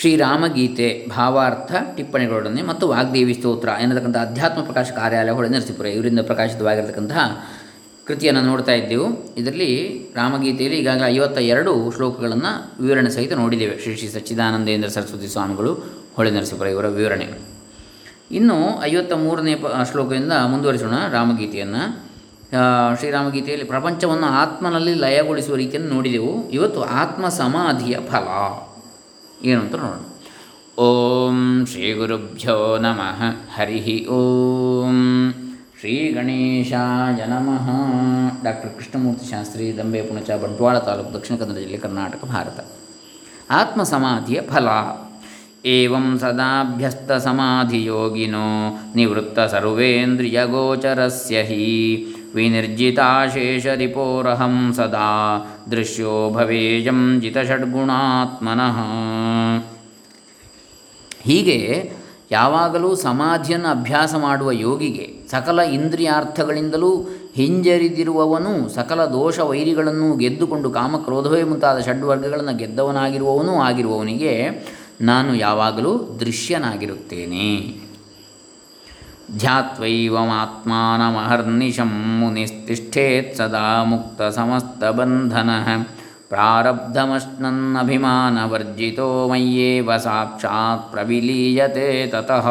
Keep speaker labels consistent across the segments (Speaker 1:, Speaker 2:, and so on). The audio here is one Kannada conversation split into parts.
Speaker 1: ಶ್ರೀರಾಮಗೀತೆ ಭಾವಾರ್ಥ ಟಿಪ್ಪಣಿಗಳೊಡನೆ ಮತ್ತು ವಾಗ್ದೇವಿ ಸ್ತೋತ್ರ ಎನ್ನತಕ್ಕಂಥ ಅಧ್ಯಾತ್ಮ ಪ್ರಕಾಶ ಕಾರ್ಯಾಲಯ ಹೊಳೆ ನರಸೀಪುರ. ಇವರಿಂದ ಪ್ರಕಾಶಿತವಾಗಿರತಕ್ಕಂತಹ ಕೃತಿಯನ್ನು ನೋಡ್ತಾ ಇದ್ದೆವು. ಇದರಲ್ಲಿ ರಾಮಗೀತೆಯಲ್ಲಿ ಈಗಾಗಲೇ ಐವತ್ತ ಎರಡು ಶ್ಲೋಕಗಳನ್ನು ವಿವರಣೆ ಸಹಿತ ನೋಡಿದ್ದೇವೆ. ಶ್ರೀ ಶ್ರೀ ಸಚ್ಚಿದಾನಂದೇಂದ್ರ ಸರಸ್ವತಿ ಸ್ವಾಮಿಗಳು, ಹೊಳೆ ನರಸೀಪುರ ಇವರ ವಿವರಣೆ. ಇನ್ನು ಐವತ್ತ ಮೂರನೇ ಪ, ಶ್ಲೋಕದಿಂದ ಮುಂದುವರಿಸೋಣ ರಾಮಗೀತೆಯನ್ನು. ಶ್ರೀರಾಮಗೀತೆಯಲ್ಲಿ ಪ್ರಪಂಚವನ್ನು ಆತ್ಮನಲ್ಲಿ ಲಯಗೊಳಿಸುವ ರೀತಿಯನ್ನು ನೋಡಿದೆವು. ಇವತ್ತು ಆತ್ಮ ಸಮಾಧಿಯ ಫಲ. ಏನು ಅಂತ ನೋಡೋಣ. ಓಂ ಶ್ರೀ ಗುರುಭ್ಯೋ ನಮಃ. ಹರಿ ಓಂ. ಶ್ರೀ ಗಣೇಶಾಯ ನಮಃ. ಡಾಕ್ಟರ್ ಕೃಷ್ಣಮೂರ್ತಿ ಶಾಸ್ತ್ರಿ ದಂಬೆ ಪುಣಚ, ಬಂಟ್ವಾಳ ತಾಲೂಕು ದಕ್ಷಿಣ ಕನ್ನಡ ಜಿಲ್ಲೆ ಕರ್ನಾಟಕ, ಭಾರತ. ಆತ್ಮಸಮಾಧಿಯ ಫಲ. ಏವಂ ಸದಾಭ್ಯಸ್ತ ಸಮಾಧಿಯೋಗಿನೋ ನಿವೃತ್ತ ಸರ್ವೇಂದ್ರಿಯಗೋಚರಸ್ಯ ಹಿ. ವಿನಿರ್ಜಿತಾಶೇಷರಿಪೋರಹಂ ಸದಾ ದೃಶ್ಯೋ ಭವೇಯಂ ಜಿತಷಡ್ಗುಣಾತ್ಮನಃ ಹೀಗೆ ಯಾವಾಗಲೂ ಸಮಾಧಿಯನ್ನು ಅಭ್ಯಾಸ ಮಾಡುವ ಯೋಗಿಗೆ ಸಕಲ ಇಂದ್ರಿಯಾರ್ಥಗಳಿಂದಲೂ ಹಿಂಜರಿದಿರುವವನು, ಸಕಲ ದೋಷ ವೈರಿಗಳನ್ನು ಗೆದ್ದುಕೊಂಡು ಕಾಮಕ್ರೋಧವೇ ಮುಂತಾದ ಷಡ್ವರ್ಗಗಳನ್ನು ಗೆದ್ದವನಾಗಿರುವವನೂ ಆಗಿರುವವನಿಗೆ ನಾನು ಯಾವಾಗಲೂ ದೃಶ್ಯನಾಗಿರುತ್ತೇನೆ. ಸದಾ ಮುಕ್ತ ಸಮಸ್ತ ಬಂಧನ ಪ್ರಾರಬ್ಧಮಶ್ನನ್ನಭಿಮಾನವರ್ಜಿತೋ ಮಯ್ಯೇವ ಸಾಕ್ಷಾತ್ ಪ್ರವಿಲೀಯತೆ ತತಃ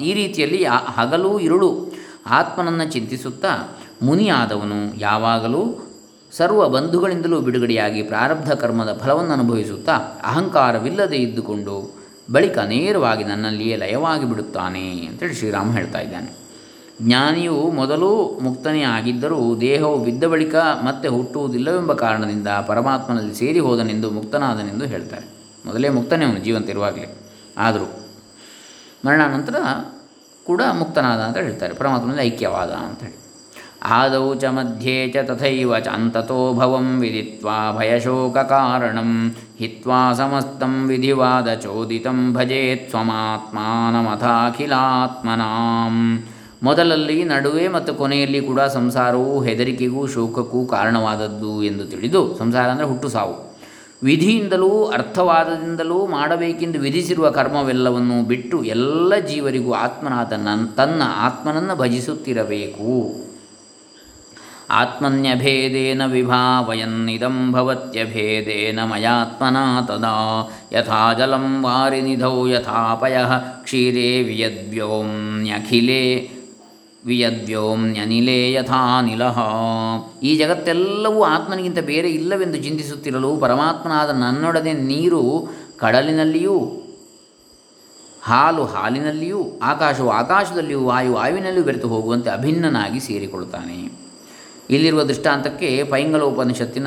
Speaker 1: ಈ ರೀತಿಯಲ್ಲಿ ಹಗಲು ಇರುಳು ಆತ್ಮನನ್ನು ಚಿಂತಿಸುತ್ತಾ ಮುನಿಯಾದವನು ಯಾವಾಗಲೂ ಸರ್ವ ಬಂಧುಗಳಿಂದಲೂ ಬಿಡುಗಡೆಯಾಗಿ ಪ್ರಾರಬ್ಧ ಕರ್ಮದ ಫಲವನ್ನು ಅನುಭವಿಸುತ್ತಾ ಅಹಂಕಾರವಿಲ್ಲದೆ ಇದ್ದುಕೊಂಡು ಬಳಿಕ ನೇರವಾಗಿ ನನ್ನಲ್ಲಿಯೇ ಲಯವಾಗಿ ಬಿಡುತ್ತಾನೆ ಅಂತೇಳಿ ಶ್ರೀರಾಮ ಹೇಳ್ತಾ ಇದ್ದಾನೆ. ಜ್ಞಾನಿಯು ಮೊದಲು ಮುಕ್ತನೇ ಆಗಿದ್ದರೂ ದೇಹವು ಬಿದ್ದ ಬಳಿಕ ಮತ್ತೆ ಹುಟ್ಟುವುದಿಲ್ಲವೆಂಬ ಕಾರಣದಿಂದ ಪರಮಾತ್ಮನಲ್ಲಿ ಸೇರಿ ಹೋದನೆಂದು ಮುಕ್ತನಾದನೆಂದು ಹೇಳ್ತಾರೆ. ಮೊದಲೇ ಮುಕ್ತನೇ ಅವನು ಜೀವಂತ ಇರುವಾಗಲೇ. ಆದರೂ ಮರಣಾನಂತರ ಕೂಡ ಮುಕ್ತನಾದ ಅಂತ ಹೇಳ್ತಾರೆ. ಪರಮಾತ್ಮನಲ್ಲಿ ಐಕ್ಯವಾದ ಅಂತೇಳಿ ಆದೌ ಚ ಮಧ್ಯೆ ಚ ತಥೈವ ಚ ಅಂತತೋ ಭವಂ ವಿದಿತ್ವಾ ಭಯಶೋಕಕಾರಣಂ ಹಿತ್ವಾ ಸಮಸ್ತಂ ವಿಧಿವಾದ ಚೋದಿತಂ ಭಜೇತ್ ಸ್ವಮಾತ್ಮಾನಮಥಾಖಿಲಾತ್ಮನಾಂ ಮೊದಲಲ್ಲಿ, ನಡುವೆ ಮತ್ತು ಕೊನೆಯಲ್ಲಿ ಕೂಡ ಸಂಸಾರವು ಹೆದರಿಕೆಗೂ ಶೋಕಕ್ಕೂ ಕಾರಣವಾದದ್ದು ಎಂದು ತಿಳಿದು, ಸಂಸಾರ ಅಂದರೆ ಹುಟ್ಟು ಸಾವು. ವಿಧಿಯಿಂದಲೂ, ಅರ್ಥವಾದದಿಂದಲೂ ಮಾಡಬೇಕೆಂದು ವಿಧಿಸಿರುವ ಕರ್ಮವೆಲ್ಲವನ್ನು ಬಿಟ್ಟು ಎಲ್ಲ ಜೀವರಿಗೂ ಆತ್ಮನಾದ ನನ್, ತನ್ನ ಆತ್ಮನನ್ನು ಭಜಿಸುತ್ತಿರಬೇಕು. ಆತ್ಮನ್ಯಭೇದೇನ ವಿಭಾವಯನ್ನಿದಂ ಭವತ್ಯಭೇದೇನ ಮಯಾತ್ಮನಾ ತದಾ. ಯಥಾ ಜಲಂ ವಾರಿನಿಧೌ ಯಥಾಪಯ ಕ್ಷೀರೇ ವಿಯದ್ವ್ಯೋಮ್ಯಖಿಲೇ ವಿಯದ್ವ್ಯೋಮ್ಯನಿಲೇ ಯಥಾನಿಲಃ ಈ ಜಗತ್ತೆಲ್ಲವೂ ಆತ್ಮನಿಗಿಂತ ಬೇರೆ ಇಲ್ಲವೆಂದು ಚಿಂತಿಸುತ್ತಿರಲು ಪರಮಾತ್ಮನಾದ ನನ್ನೊಡನೆ ನೀರು ಕಡಲಿನಲ್ಲಿಯೂ, ಹಾಲು ಹಾಲಿನಲ್ಲಿಯೂ, ಆಕಾಶವು ಆಕಾಶದಲ್ಲಿಯೂ, ವಾಯು ವಾಯುವಿನಲ್ಲಿಯೂ ಬೆರೆತು ಹೋಗುವಂತೆ ಅಭಿನ್ನನಾಗಿ ಸೇರಿಕೊಳ್ಳುತ್ತಾನೆ. ಇಲ್ಲಿರುವ ದೃಷ್ಟಾಂತಕ್ಕೆ ಪೈಂಗಲ ಉಪನಿಷತ್ತಿನ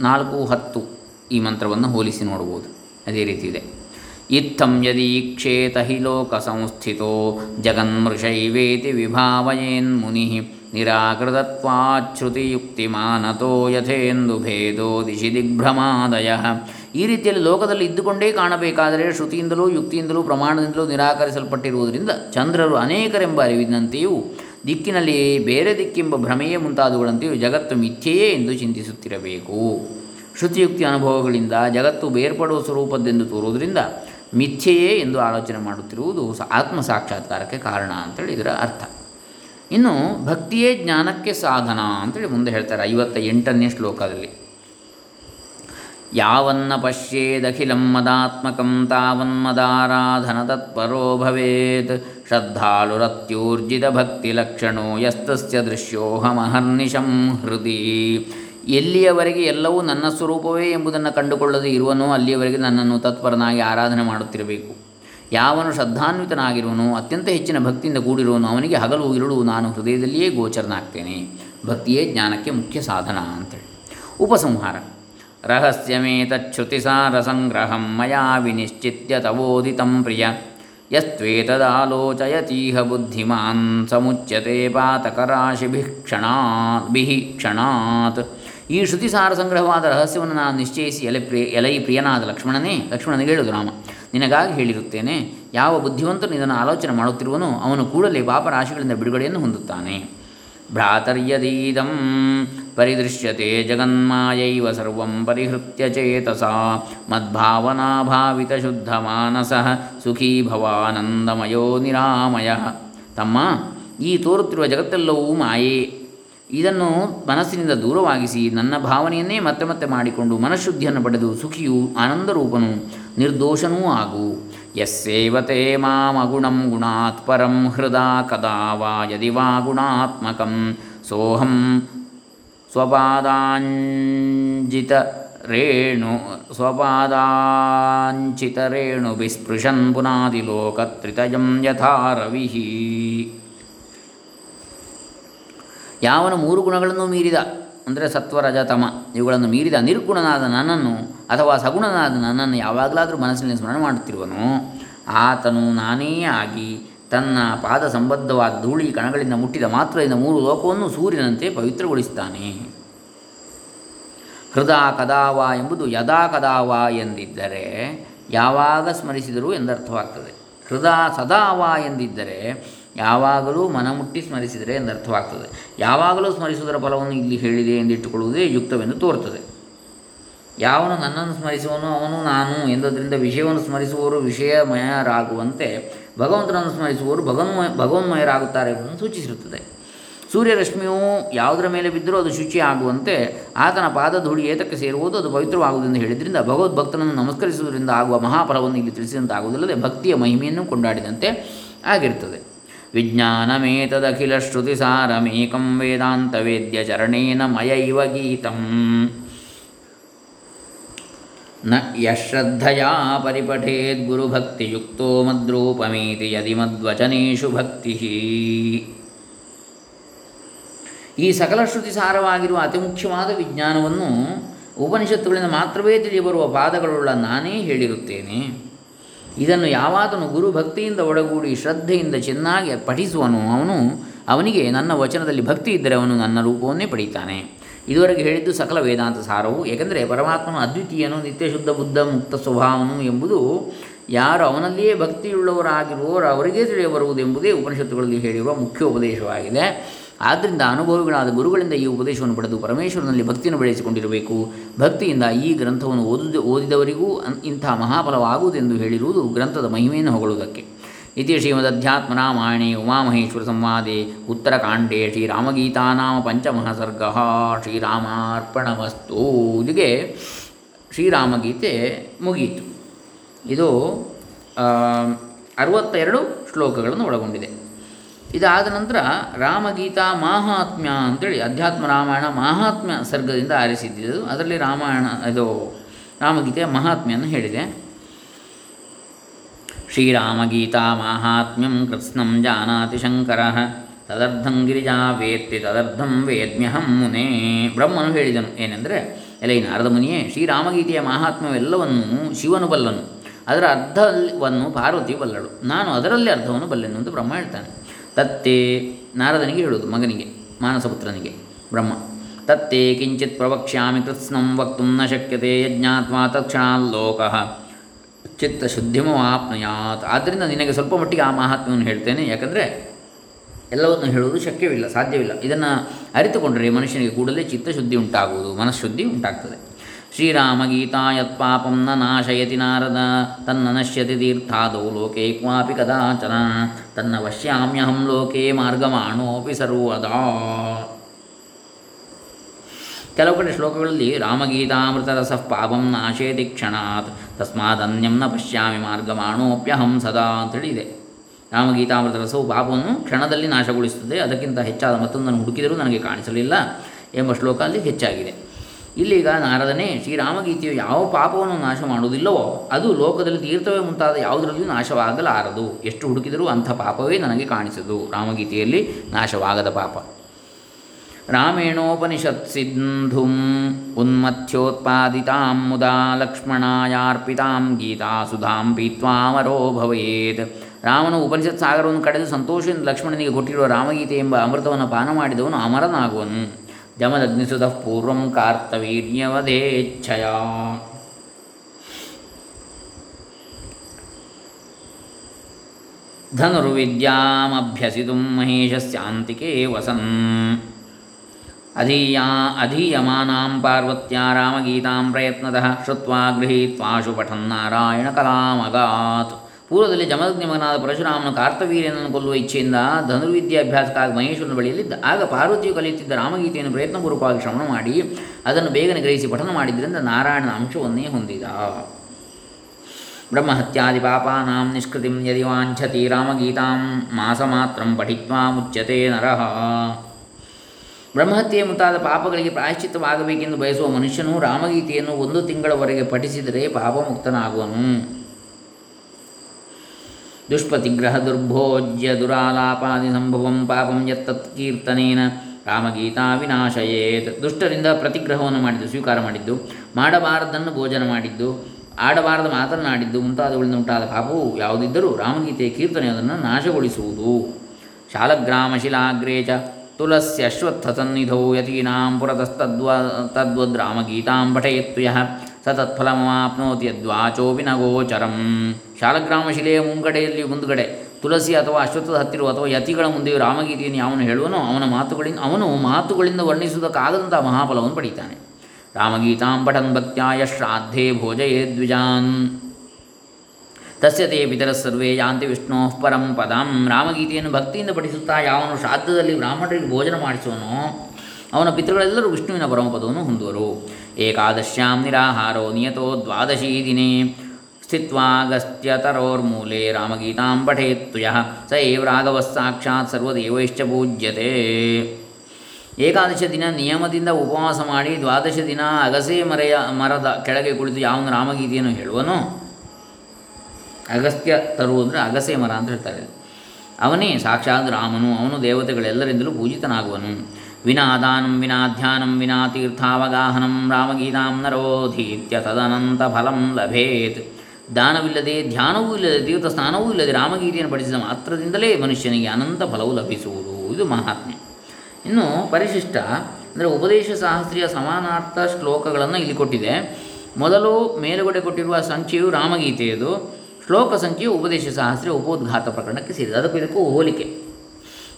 Speaker 1: ನಾಲ್ಕು ಹತ್ತು ಈ ಮಂತ್ರವನ್ನು ಹೋಲಿಸಿ ನೋಡ್ಬೋದು ಅದೇ ರೀತಿ ಇದೆ. ಇತ್ತಂ ಯದೀಕ್ಷೇತ ಹಿ ಲೋಕ ಸಂಸ್ಥಿತೋ ಜಗನ್ಮೃಷೈವೇತಿ ವಿಭಾವಯೇನ್ ಮುನಿ ನಿರಾಕೃತತ್ವಾಚ್ಯುತಿಯುಕ್ತಿಮಾನತೋ ಯಥೇಂದು ಭೇದೋ ದಿಶಿ ದಿಗ್ಭ್ರಮಾದಯ. ಈ ರೀತಿಯಲ್ಲಿ ಲೋಕದಲ್ಲಿ ಇದ್ದುಕೊಂಡೇ ಕಾಣಬೇಕಾದರೆ ಶ್ರುತಿಯಿಂದಲೂ ಯುಕ್ತಿಯಿಂದಲೂ ಪ್ರಮಾಣದಿಂದಲೂ ನಿರಾಕರಿಸಲ್ಪಟ್ಟಿರುವುದರಿಂದ ಚಂದ್ರರು ಅನೇಕರೆಂಬ ಅರಿವಿನಂತೆಯೂ ದಿಕ್ಕಿನಲ್ಲಿ ಬೇರೆ ದಿಕ್ಕೆಂಬ ಭ್ರಮೆಯೇ ಮುಂತಾದವುಗಳಂತೆಯೂ ಜಗತ್ತು ಮಿಥ್ಯೆಯೇ ಎಂದು ಚಿಂತಿಸುತ್ತಿರಬೇಕು. ಶ್ರುತಿಯುಕ್ತಿ ಅನುಭವಗಳಿಂದ ಜಗತ್ತು ಬೇರ್ಪಡುವ ಸ್ವರೂಪದ್ದೆಂದು ತೋರುವುದರಿಂದ ಮಿಥ್ಯೆಯೇ ಎಂದು ಆಲೋಚನೆ ಮಾಡುತ್ತಿರುವುದು ಆತ್ಮ ಸಾಕ್ಷಾತ್ಕಾರಕ್ಕೆ ಕಾರಣ ಅಂತೇಳಿ ಇದರ ಅರ್ಥ. ಇನ್ನು ಭಕ್ತಿಯೇ ಜ್ಞಾನಕ್ಕೆ ಸಾಧನ ಅಂತೇಳಿ ಮುಂದೆ ಹೇಳ್ತಾರೆ ಐವತ್ತ ಎಂಟನೇ ಶ್ಲೋಕದಲ್ಲಿ. ಯಾವನ್ನ ಪಶ್ಯೇದಖಿಲಂ ಮದಾತ್ಮಕಂ ತಾವನ್ಮದಾರಾಧನ ತತ್ಪರೋ ಭವೇತ್. ಶ್ರದ್ಧಾಳುರತ್ಯೂರ್ಜಿತ ಭಕ್ತಿಲಕ್ಷಣೋ ಯಸ್ತಸ್ಯ ದೃಶ್ಯೋಹಮಹರ್ನಿಶಂ ಹೃದಿ. ಎಲ್ಲಿಯವರೆಗೆ ಎಲ್ಲವೂ ನನ್ನ ಸ್ವರೂಪವೇ ಎಂಬುದನ್ನು ಕಂಡುಕೊಳ್ಳದೆ ಇರುವನೋ ಅಲ್ಲಿಯವರೆಗೆ ನನ್ನನ್ನು ತತ್ಪರನಾಗಿ ಆರಾಧನೆ ಮಾಡುತ್ತಿರಬೇಕು. ಯಾವನು ಶ್ರದ್ಧಾನ್ವಿತನಾಗಿರುವನು, ಅತ್ಯಂತ ಹೆಚ್ಚಿನ ಭಕ್ತಿಯಿಂದ ಕೂಡಿರುವನು, ಅವನಿಗೆ ಹಗಲು ಇರುಳು ನಾನು ಹೃದಯದಲ್ಲಿಯೇ ಗೋಚರನಾಗ್ತೇನೆ. ಭಕ್ತಿಯೇ ಜ್ಞಾನಕ್ಕೆ ಮುಖ್ಯ ಸಾಧನ ಅಂತೇಳಿ. ಉಪಸಂಹಾರ. ಸಂಗ್ರಹಂ ಮಯಾ ವಿನಿಶ್ಚಿತ್ಯ ತವೋದಿತಂ ಪ್ರಿಯ. ಯಸ್ತ್ವೇತದಾಲೋಚಯತೀಹ ಬುದ್ಧಿಮಾನ್ ಸಮುಚ್ಯತೆ ಪಾತಕರಾಶಿಭಿಃ ಕ್ಷಣಾತ್ ಬಿಹಿ ಕ್ಷಣಾತ್. ಈ ಶ್ರುತಿಸಾರ ಸಂಗ್ರಹವಾದ ರಹಸ್ಯವನ್ನು ನಾನು ನಿಶ್ಚಯಿಸಿ ಎಲೆ ಪ್ರಿಯ ಎಲೈ ಪ್ರಿಯನಾದ ಲಕ್ಷ್ಮಣನೇ ಲಕ್ಷ್ಮಣನಿಗೆ ಹೇಳುದು ರಾಮ. ನಿನಗಾಗಿ ಹೇಳಿರುತ್ತೇನೆ, ಯಾವ ಬುದ್ಧಿವಂತನು ಇದನ್ನು ಆಲೋಚನೆ ಮಾಡುತ್ತಿರುವನೋ ಅವನು ಕೂಡಲೇ ಪಾಪರಾಶಿಗಳಿಂದ ಬಿಡುಗಡೆಯನ್ನು ಹೊಂದುತ್ತಾನೆ. ಭ್ರಾತರ್ಯದೀದಂ ಪರಿದೃಶ್ಯತೆ ಜಗನ್ಮಾಯೈವ ಸರ್ವಂ ಪರಿಹೃತ್ಯ ಚೇತಸ. ಮದ್ಭಾವನಾಭಾವಿತಶುದ್ಧಮಾನಸಃ ಸುಖೀ ಭವಾನಂದಮಯೋ ನಿರಾಮಯ. ತಮ್ಮ, ಈ ತೋರುತ್ತಿರುವ ಜಗತ್ತೆಲ್ಲವೂ ಮಾಯೆ. ಇದನ್ನು ಮನಸ್ಸಿನಿಂದ ದೂರವಾಗಿಸಿ ನನ್ನ ಭಾವನೆಯನ್ನೇ ಮತ್ತೆ ಮತ್ತೆ ಮಾಡಿಕೊಂಡು ಮನಃಶುದ್ಧಿಯನ್ನು ಪಡೆದು ಸುಖಿಯೂ ಆನಂದರೂಪನು ನಿರ್ದೋಷನೂ ಆಗು. ಯಸ್ಸೇವತೆ ಮಾಮಗುಣಂ ಗುಣಾತ್ಪರಂ ಹೃದಾ ಕದಾ ವಾ ಯದಿ ವಾ ಗುಣಾತ್ಮಕಂ. ಸೋಹಂ ಸ್ವಪಾದಾಂಜಿತ ರೇಣು, ಸ್ವಪಾದಾಂಚಿತ ರೇಣು ವಿಸ್ಪೃಶನ್ ಪುನಾದಿಲೋಕತ್ರಿತಯಂ ಯಥಾ ರವಿ. ಯಾವನ ಮೂರು ಗುಣಗಳನ್ನು ಮೀರಿದ, ಅಂದರೆ ಸತ್ವ ರಜ ತಮ, ಇವುಗಳನ್ನು ಮೀರಿದ ನಿರ್ಗುಣನಾದ ನನ್ನನ್ನು ಅಥವಾ ಸಗುಣನಾದ ನನ್ನನ್ನು ಯಾವಾಗಲಾದರೂ ಮನಸ್ಸಿನಲ್ಲಿ ಸ್ಮರಣೆ ಮಾಡುತ್ತಿರುವನು. ಆತನು ನಾನೇ ಆಗಿ ತನ್ನ ಪಾದ ಸಂಬದ್ಧವಾದ ಧೂಳಿ ಕಣಗಳಿಂದ ಮುಟ್ಟಿದ ಮಾತ್ರದಿಂದ ಮೂರು ಲೋಕವನ್ನು ಸೂರ್ಯನಂತೆ ಪವಿತ್ರಗೊಳಿಸುತ್ತಾನೆ ಹೃದಾ ಕದಾವ ಎಂಬುದು ಯದಾ ಕದಾವ ಎಂದಿದ್ದರೆ ಯಾವಾಗ ಸ್ಮರಿಸಿದರೂ ಎಂದರ್ಥವಾಗ್ತದೆ. ಹೃದಾ ಸದಾವ ಎಂದಿದ್ದರೆ ಯಾವಾಗಲೂ ಮನಮುಟ್ಟಿ ಸ್ಮರಿಸಿದರೆ ಎಂದರ್ಥವಾಗ್ತದೆ. ಯಾವಾಗಲೂ ಸ್ಮರಿಸುವುದರ ಫಲವನ್ನು ಇಲ್ಲಿ ಹೇಳಿದೆ ಎಂದಿಟ್ಟುಕೊಳ್ಳುವುದೇ ಯುಕ್ತವೆಂದು ತೋರುತ್ತದೆ. ಯಾವನು ನನ್ನನ್ನು ಸ್ಮರಿಸುವನು ಅವನು ನಾನು ಎಂದದರಿಂದ ವಿಷಯವನ್ನು ಸ್ಮರಿಸುವವರು ವಿಷಯಮಯರಾಗುವಂತೆ ಭಗವಂತನನ್ನು ಸ್ಮರಿಸುವವರು ಭಗವನ್ಮಯ ಭಗವನ್ಮಯರಾಗುತ್ತಾರೆ ಎಂಬುದನ್ನು ಸೂಚಿಸಿರುತ್ತದೆ. ಸೂರ್ಯರಶ್ಮಿಯು ಯಾವುದರ ಮೇಲೆ ಬಿದ್ದರೂ ಅದು ಶುಚಿ ಆಗುವಂತೆ ಆತನ ಪಾದ ಧೂಳಿ ಏತಕ್ಕೆ ಸೇರುವುದು ಅದು ಪವಿತ್ರವಾಗುವುದೆಂದು ಹೇಳಿದ್ರಿಂದ ಭಗವದ್ಭಕ್ತನನ್ನು ನಮಸ್ಕರಿಸುವುದರಿಂದ ಆಗುವ ಮಹಾಫಲವನ್ನು ಇಲ್ಲಿ ತಿಳಿಸಿದಂತಾಗುವುದಲ್ಲದೆ ಭಕ್ತಿಯ ಮಹಿಮೆಯನ್ನು ಕೊಂಡಾಡಿದಂತೆ ಆಗಿರುತ್ತದೆ. ವಿಜ್ಞಾನಮೇತದಖಿಲ ವೇದಾಂತ ವೇದ್ಯ ಚರಣೇನ ಇವ ಗೀತಂ. ನ ಯಶ್ರದ್ಧಯಾ ಪರಿಪಠೇದ್ ಗುರುಭಕ್ತಿಯುಕ್ತೋ ಮದ್ರೂಪಮೇತಿ ಯದಿ ಮದ್ವಚನೇಶು ಭಕ್ತಿ. ಈ ಸಕಲ ಶ್ರುತಿ ಸಾರವಾಗಿರುವ ಅತಿ ಮುಖ್ಯವಾದ ವಿಜ್ಞಾನವನ್ನು ಉಪನಿಷತ್ತುಗಳಿಂದ ಮಾತ್ರವೇ ತಿಳಿಯಬರುವ ಪಾದಗಳುಳ್ಳ ನಾನೇ ಹೇಳಿರುತ್ತೇನೆ. ಇದನ್ನು ಯಾವಾತನು ಗುರು ಭಕ್ತಿಯಿಂದ ಒಡಗೂಡಿ ಶ್ರದ್ಧೆಯಿಂದ ಚೆನ್ನಾಗಿ ಪಠಿಸುವನು, ಅವನು ಅವನಿಗೆ ನನ್ನ ವಚನದಲ್ಲಿ ಭಕ್ತಿ ಇದ್ದರೆ ಅವನು ನನ್ನ ರೂಪವನ್ನೇ ಪಡೀತಾನೆ ಇದುವರೆಗೆ ಹೇಳಿದ್ದು ಸಕಲ ವೇದಾಂತ ಸಾರವು. ಏಕೆಂದರೆ ಪರಮಾತ್ಮನು ಅದ್ವಿತೀಯನು ನಿತ್ಯಶುದ್ಧ ಬುದ್ಧ, ಮುಕ್ತ ಸ್ವಭಾವನು ಎಂಬುದು ಯಾರು ಅವನಲ್ಲಿಯೇ ಭಕ್ತಿಯುಳ್ಳವರಾಗಿರುವವರು ಅವರಿಗೇ ತಿಳಿಯಬರುವುದೆಂಬುದೇ ಉಪನಿಷತ್ತುಗಳಲ್ಲಿ ಹೇಳಿರುವ ಮುಖ್ಯ ಉಪದೇಶವಾಗಿದೆ. ಆದ್ದರಿಂದ ಅನುಭವಿಗಳಾದ ಗುರುಗಳಿಂದ ಈ ಉಪದೇಶವನ್ನು ಪಡೆದು ಪರಮೇಶ್ವರನಲ್ಲಿ ಭಕ್ತಿಯನ್ನು ಬೆಳೆಸಿಕೊಂಡಿರಬೇಕು. ಭಕ್ತಿಯಿಂದ ಈ ಗ್ರಂಥವನ್ನು ಓದಿದ ಓದಿದವರಿಗೂ ಇಂಥ ಮಹಾಫಲವಾಗುವುದೆಂದು ಹೇಳಿರುವುದು ಗ್ರಂಥದ ಮಹಿಮೆಯನ್ನು ಹೊಗಳುವುದಕ್ಕೆ. ಇತಿ ರಾಮಾಯಣೆ ಉಮಾಮಹೇಶ್ವರ ಸಂವಾದಿ ಉತ್ತರಕಾಂಡೇ ಶ್ರೀರಾಮಗೀತಾನಾಮ ಪಂಚಮಃ ಸರ್ಗ ಶ್ರೀರಾಮಾರ್ಪಣಮಸ್ತು ಇಲ್ಲಿಗೆ ಶ್ರೀರಾಮಗೀತೆ ಮುಗಿಯಿತು ಇದು ಅರವತ್ತೆರಡು ಶ್ಲೋಕಗಳನ್ನು ಒಳಗೊಂಡಿದೆ. ಇದಾದ ನಂತರ ರಾಮಗೀತಾ ಮಾಹಾತ್ಮ್ಯ ಅಂತೇಳಿ ಅಧ್ಯಾತ್ಮ ರಾಮಾಯಣ ಮಾಹಾತ್ಮ್ಯ ಸರ್ಗದಿಂದ ಆರಿಸಿದ್ದು. ಅದರಲ್ಲಿ ರಾಮಾಯಣ, ಇದು ರಾಮಗೀತೆಯ ಮಹಾತ್ಮೆಯನ್ನು ಹೇಳಿದೆ. ಮಾಹಾತ್ಮ್ಯಂ ಕೃತ್ಸ್ನಂ ಜಾನಾತಿ ಶಂಕರ ತದರ್ಧಂ ಗಿರಿಜಾ ವೇತ್ತಿ ತದರ್ಧಂ ವೇದ್ಮ್ಯಹಂ ಮುನೇ ಬ್ರಹ್ಮನು ಹೇಳಿದನು, ಏನೆಂದರೆ, ಎಲೈ ನಾರದ ಮುನಿಯೇ, ಶ್ರೀರಾಮಗೀತೆಯ ಮಹಾತ್ಮ್ಯವೆಲ್ಲವನ್ನು ಶಿವನು ಬಲ್ಲನು, ಅದರ ಅರ್ಧವನ್ನು ಪಾರ್ವತಿ ಬಲ್ಲಳು, ನಾನು ಅದರಲ್ಲಿ ಅರ್ಧವನ್ನು ಬಲ್ಲೆನು ಅಂತ ಬ್ರಹ್ಮ ಹೇಳ್ತಾನೆ. ತತ್ತೇ, ನಾರದನಿಗೆ ಹೇಳುವುದು, ಮಗನಿಗೆ, ಮಾನಸಪುತ್ರನಿಗೆ, ಬ್ರಹ್ಮ, ತತ್ತೇ ಕಿಂಚಿತ್ ಪ್ರವಕ್ಷ್ಯಾಮಿ ಕೃತ್ಸ್ನಂ ವಕ್ತು ನ ಶಕ್ಯತೆ ಯಜ್ಞಾತ್ವಾ ತಕ್ಷಣಾಲ್ಲೋಕಃ ಆಪ್ನುಯಾತ್ ಆದ್ದರಿಂದ ನಿನಗೆ ಸ್ವಲ್ಪ ಮಟ್ಟಿಗೆ ಆ ಮಹಾತ್ಮವನ್ನು ಹೇಳ್ತೇನೆ. ಯಾಕಂದರೆ ಎಲ್ಲವನ್ನು ಹೇಳುವುದು ಶಕ್ಯವಿಲ್ಲ, ಸಾಧ್ಯವಿಲ್ಲ. ಇದನ್ನು ಅರಿತುಕೊಂಡರೆ ಮನುಷ್ಯನಿಗೆ ಕೂಡಲೇ ಚಿತ್ತಶುದ್ಧಿ ಉಂಟಾಗುವುದು, ಮನಃಶುದ್ಧಿ ಉಂಟಾಗ್ತದೆ. ಶ್ರೀರಾಮಗೀತಾ ಯತ್ಪಾಪಂ ನ ನಾಶಯತಿ ನಾರದ, ತನ್ನ ನಶ್ಯತಿ ತೀರ್ಥಾದೌ ಲೋಕೆ ಕ್ವಾಪಿ ಕದಾಚನ, ತನ್ನ ವಶ್ಯಾಮ್ಯಹಂ ಲೋಕೆ ಮಾರ್ಗಮಾಣೋಪಿ ಸರ್ವದಾ. ಕೆಲವು ಕಡೆ ಶ್ಲೋಕಗಳಲ್ಲಿ ರಾಮಗೀತಾಮೃತರಸಃ ಪಾಪಂ ನಾಶೇತಿ ಕ್ಷಣಾತ್. ತಸ್ಮಾದನ್ಯಂ ನ ಪಶ್ಯಾಮಿ ಮಾರ್ಗಮಾಣೋಪ್ಯಹಂ ಸದಾ ಅಂತೇಳಿ ಇದೆ ರಾಮಗೀತಾಮೃತ ರಸವು ಪಾಪವನ್ನು ಕ್ಷಣದಲ್ಲಿ ನಾಶಗೊಳಿಸುತ್ತದೆ, ಅದಕ್ಕಿಂತ ಹೆಚ್ಚಾದ ಮತ್ತೊಂದನ್ನು ಹುಡುಕಿದರೂ ನನಗೆ ಕಾಣಿಸಲಿಲ್ಲ ಎಂಬ ಶ್ಲೋಕ ಅಲ್ಲಿ ಹೆಚ್ಚಾಗಿದೆ. ಇಲ್ಲೀಗ ನಾರದನೇ, ಶ್ರೀರಾಮಗೀತೆಯು ಯಾವ ಪಾಪವನ್ನು ನಾಶ ಮಾಡುವುದಿಲ್ಲವೋ, ಅದು ಲೋಕದಲ್ಲಿ ತೀರ್ಥವೇ ಮುಂತಾದ ಯಾವುದರಲ್ಲಿಯೂ ನಾಶವಾಗಲಾರದು. ಎಷ್ಟು ಹುಡುಕಿದರೂ ಅಂಥ ಪಾಪವೇ ನನಗೆ ಕಾಣಿಸದು. ರಾಮಗೀತೆಯಲ್ಲಿ ನಾಶವಾಗದ ಪಾಪ. ಉನ್ಮಥ್ಯೋತ್ಪಾದಿತಾಂ ಮುದಾ ಲಕ್ಷ್ಮಣಾಯಾರ್ಪಿತಾಂ ಗೀತಾ ಸುಧಾಂ ಪೀತ್ವಾಮರೋ ಭವೇತ್ ರಾಮನು ಉಪನಿಷತ್ ಸಾಗರವನ್ನು ಕಡೆದು ಸಂತೋಷದಿಂದ ಲಕ್ಷ್ಮಣನಿಗೆ ಕೊಟ್ಟಿರುವ ರಾಮಗೀತೆ ಎಂಬ ಅಮೃತವನ್ನು ಪಾನ ಮಾಡಿದವನು ಅಮರನಾಗುವನು. ಜಮದಗ್ನಿಸುತಃ ಪೂರ್ವಂ ಕಾರ್ತವೀರ್ಯವಧೇಚ್ಛಯ ಧನುರ್ವಿದ್ಯಾಮಭ್ಯಸಿತು ಮಹೇಶಸ್ಯಾಂತಿಕೆ ವಸನ್. ಪಾರ್ವತ್ಯಾ ರಾಮಗೀತಾಂ ಪ್ರಯತ್ನತಃ ಶ್ರುತ್ವಾ ಗೃಹೀತ್ವಾಶು ಪಠನ್ ನಾರಾಯಣ ಕಲಾಮಗಾತ್. ಪೂರ್ವದಲ್ಲಿ ಜಮದಗ್ನಿ ಮಗನಾದ ಪರಶುರಾಮನು ಕಾರ್ತವೀರ್ಯನನ್ನು ಕೊಲ್ಲುವ ಇಚ್ಛೆಯಿಂದ ಧನುರ್ವಿದ್ಯಾಭ್ಯಾಸಕ್ಕಾಗಿ ಮಹೇಶ್ವರನ ಬಳಿಯಲ್ಲಿದ್ದ. ಆಗ ಪಾರ್ವತಿಯು ಕಲಿಯುತ್ತಿದ್ದ ರಾಮಗೀತೆಯನ್ನು ಪ್ರಯತ್ನಪೂರ್ವಕವಾಗಿ ಶ್ರವಣ ಮಾಡಿ ಅದನ್ನು ಬೇಗನೆ ಗ್ರಹಿಸಿ ಪಠನ ಮಾಡಿದ್ರಿಂದ ನಾರಾಯಣನ ಅಂಶವನ್ನೇ ಹೊಂದಿದ. ಬ್ರಹ್ಮಹತ್ಯಾದಿ ಪಾಪಾನಾಂ ನಿಷ್ಕೃತಿಂ ಯದಿ ವಾಂಛತಿ ರಾಮಗೀತಾಂ ಮಾಸಮಾತ್ರಂ ಪಠಿತ್ವಾ ಮುಚ್ಯತೆ ನರಃ. ಬ್ರಹ್ಮಹತ್ಯೆ ಮುಂತಾದ ಪಾಪಗಳಿಗೆ ಪ್ರಾಯಶ್ಚಿತ್ತವಾಗಬೇಕೆಂದು ಬಯಸುವ ಮನುಷ್ಯನು ರಾಮಗೀತೆಯನ್ನು ಒಂದು ತಿಂಗಳವರೆಗೆ ಪಠಿಸಿದರೆ ಪಾಪಮುಕ್ತನಾಗುವನು. ದುಷ್ಪತಿಗ್ರಹ ದುರ್ಭೋಜ್ಯ ದುರಾಲಾಪಾದಿ ಸಂಭವಂ ಪಾಪಂ ಯತ್ತತ್ಕೀರ್ತನೇನ ರಾಮಗೀತಾ ವಿನಾಶಯೇತ್. ದುಷ್ಟರಿಂದ ಪ್ರತಿಗ್ರಹವನ್ನು ಮಾಡಿದ್ದು, ಸ್ವೀಕಾರ ಮಾಡಿದ್ದು, ಮಾಡಬಾರದನ್ನು ಭೋಜನ ಮಾಡಿದ್ದು, ಆಡಬಾರದ ಮಾತನ್ನಾಡಿದ್ದು ಮುಂತಾದವುಗಳಿಂದ ಉಂಟಾದ ಪಾಪವು ಯಾವುದಿದ್ದರೂ ರಾಮಗೀತೆಯ ಕೀರ್ತನೆ ಅದನ್ನು ನಾಶಗೊಳಿಸುವುದು. ಶಾಲಗ್ರಾಮ ಶಿಲಾಗ್ರೇ ಚ ತುಲಸ್ಯ ಅಶ್ವತ್ಥಸನ್ನಿಧೌ ಯತೀನಾಂ ಪುರತಸ್ತದ್ವ ತದ್ವದ್ರಾಮಗೀತಾಂ ಪಠಯತ್ತು ಯಃ ಸ ತತ್ಫಲಮಾಪ್ನೋತಿ ಯದ್ವಾಚೋಪಿ ನ ಗೋಚರಂ ಶಾಲಗ್ರಾಮ ಶಿಲೆಯ ಮುಂಗಡೆಯಲ್ಲಿ ಮುಂದುಗಡೆ ತುಳಸಿ ಅಥವಾ ಅಶ್ವತ್ಥದ ಹತ್ತಿರು ಅಥವಾ ಯತಿಗಳ ಮುಂದೆ ರಾಮಗೀತೆಯನ್ನು ಯಾವನು ಹೇಳುವನೋ ಅವನ ಮಾತುಗಳಿಂದ ಅವನು ಮಾತುಗಳಿಂದ ವರ್ಣಿಸುವುದಕ್ಕಾಗದಂತಹ ಮಹಾಫಲವನ್ನು ಪಡೀತಾನೆ। ರಾಮಗೀತಾಂ ಪಠನ್ ಭಕ್ತ್ಯಾಯ ಶ್ರಾದ್ಧೆ ಭೋಜಯೇ ದ್ವಿಜಾನ್। ತಸ್ಯ ತೇ ಪಿತರ ಸರ್ವೇ ಯಾಂತಿ ವಿಷ್ಣು ಪರಂ ಪದಂ. ರಾಮಗೀತೆಯನ್ನು ಭಕ್ತಿಯಿಂದ ಪಠಿಸುತ್ತಾ ಯಾವನು ಶ್ರಾದ್ದದಲ್ಲಿ ಬ್ರಾಹ್ಮಣರಿಗೆ ಭೋಜನ ಮಾಡಿಸುವನೋ, ಅವನ ಪಿತೃಗಳೆಲ್ಲರೂ ವಿಷ್ಣುವಿನ ಪರಮಪದವನ್ನು ಹೊಂದುವರು. ಏಕಾದಶ್ಯಾಂ ನಿರಾಹಾರೋ ನಿಯತೋ ದ್ವಾದಶೀ ದಿನೇ. ಸ್ಥಿತ್ವಾಗಸ್ತ್ಯತರೋರ್ಮೂಲೆ ರಾಮಗೀತಾಂ ಪಠೇತ್ತು ಯಃ. ಸ ಏವ ರಾಘವ ಸಾಕ್ಷಾತ್ ಸರ್ವದೇವೈಶ್ಚ ಪೂಜ್ಯತೆ. ಏಕಾದಶ ದಿನ ನಿಯಮದಿಂದ ಉಪವಾಸ ಮಾಡಿ ದ್ವಾದಶ ದಿನ ಅಗಸೆ ಮರೆಯ ಮರದ ಕೆಳಗೆ ಕುಳಿತು ಯಾವನು ರಾಮಗೀತೆಯನ್ನು ಹೇಳುವನೋ ಅಗಸ್ತ್ಯ ತರು ಅಂದರೆ ಅಗಸೆ ಮರ ಅಂತ ಹೇಳ್ತಾರೆ. ಅವನೇ ಸಾಕ್ಷಾತ್ ರಾಮನು, ಅವನು ದೇವತೆಗಳೆಲ್ಲರಿಂದಲೂ ಪೂಜಿತನಾಗುವನು. ವಿನಾ ವಿನಾಧ್ಯಾನಂ ವಿನಾ ತೀರ್ಥಾವಗಾಹನಂ ರಾಮಗೀತಾಂ ನರೋಧೀತ್ಯ ತದನಂತ ಫಲಂ ಲಭೇತ್. ದಾನವಿಲ್ಲದೆ, ಧ್ಯಾನವೂ ಇಲ್ಲದೆ, ತೀರ್ಥ ಸ್ನಾನವೂ ಇಲ್ಲದೆ ರಾಮಗೀತೆಯನ್ನು ಪಡಿಸಿದ ಮಾತ್ರದಿಂದಲೇ ಮನುಷ್ಯನಿಗೆ ಅನಂತ ಫಲವು ಲಭಿಸುವುದು. ಇದು ಮಹಾತ್ಮೆ ಇನ್ನು ಪರಿಶಿಷ್ಟ ಅಂದರೆ ಉಪದೇಶ ಸಮಾನಾರ್ಥ ಶ್ಲೋಕಗಳನ್ನು ಇಲ್ಲಿ ಕೊಟ್ಟಿದೆ. ಮೊದಲು ಮೇಲುಗಡೆ ಕೊಟ್ಟಿರುವ ಸಂಖ್ಯೆಯು ರಾಮಗೀತೆಯದು. ಶ್ಲೋಕ ಸಂಖ್ಯೆಯು ಉಪದೇಶ ಸಹಸ್ರ ಉಪೋದ್ಘಾತ ಪ್ರಕರಣಕ್ಕೆ ಸೇರಿದೆ. ಅದಕ್ಕೂ ಇದಕ್ಕೂ ಹೋಲಿಕೆ.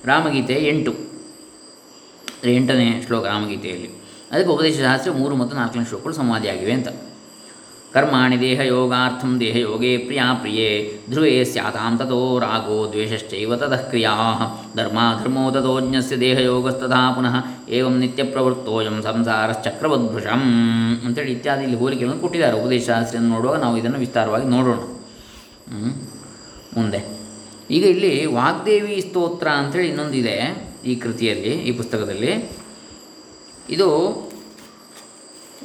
Speaker 1: ರಾಮಗೀತೆ ಎಂಟು. ಎಂಟನೇ ಶ್ಲೋಕ ರಾಮಗೀತೆಯಲ್ಲಿ. ಅದಕ್ಕೆ ಉಪದೇಶ ಸಹಸ್ರ ಮೂರು ಮತ್ತು ನಾಲ್ಕನೇ ಶ್ಲೋಕಗಳು ಸಂವಾದಿಯಾಗಿವೆ ಅಂತ. ಕರ್ಮಾಣಿ ದೇಹಯೋಗಾರ್ಥಂ ದೇಹಯೋಗೇ ಪ್ರಿಯಾ ಪ್ರಿಯೇ. ಧ್ರುವೇ ಸ್ಯಾತಾಂ ತಥೋ ರಾಗೋ ದ್ವೇಷಶ್ಚೈವ ತತಃ ಕ್ರಿಯಾ. ಧರ್ಮಾಧರ್ಮೋ ತಥೋಜ್ಞಸ್ಯ ದೇಹಯೋಗಸ್ತಥಾ ಪುನಃ. ಏವಂ ನಿತ್ಯ ಪ್ರವೃತ್ತೋಯಂ ಸಂಸಾರಶ್ಚಕ್ರವದ್ಭುಷಂ ಅಂತೇಳಿ ಇತ್ಯಾದಿ ಇಲ್ಲಿ ಹೋಲಿಕೆಗಳನ್ನು ಕೊಟ್ಟಿದ್ದಾರೆ. ಉಪದೇಶ ನೋಡುವಾಗ ನಾವು ಇದನ್ನು ವಿಸ್ತಾರವಾಗಿ ನೋಡೋಣ. ಮುಂದೆ. ಈಗ ಇಲ್ಲಿ ವಾಗ್ದೇವಿ ಸ್ತೋತ್ರ ಅಂಥೇಳಿ ಇನ್ನೊಂದಿದೆ ಈ ಕೃತಿಯಲ್ಲಿ, ಈ ಪುಸ್ತಕದಲ್ಲಿ. ಇದು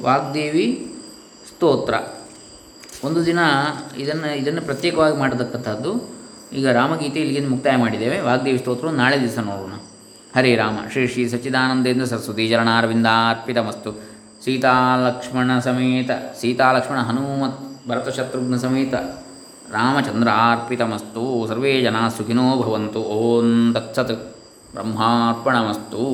Speaker 1: ವಾಗ್ದೇವಿ ಸ್ತೋತ್ರ. ಒಂದು ದಿನ ಇದನ್ನು ಇದನ್ನು ಪ್ರತ್ಯೇಕವಾಗಿ ಮಾಡತಕ್ಕಂಥದ್ದು ಈಗ ರಾಮಗೀತೆ ಇಲ್ಲಿಗೆ ಮುಕ್ತಾಯ ಮಾಡಿದ್ದೇವೆ. ವಾಗ್ದೇವಿ ಸ್ತೋತ್ರ ನಾಳೆ ದಿವಸ ನೋಡೋಣ. ಹರೇ ರಾಮ. ಶ್ರೀ ಶ್ರೀ ಸಚ್ಚಿದಾನಂದೇಂದ್ರ ಸರಸ್ವತಿ ಚರಣಾರವಿಂದಾರ್ಪಿತಮಸ್ತು ಸೀತಾಲಕ್ಷ್ಮಣ ಸಮೇತ ಸೀತಾಲಕ್ಷ್ಮಣ ಹನುಮತ್ ಭರತಶತ್ರುಘ್ನ ಸಮೇತ. ರಾಮಚಂದ್ರಾರ್ಪಿತಮಸ್ತು ಸರ್ವೇ ಜನಾಃ ಸುಖಿನೋ ಭವಂತು ಓಂ ತತ್ಸತ್ ಬ್ರಹ್ಮಾರ್ಪಣಮಸ್ತು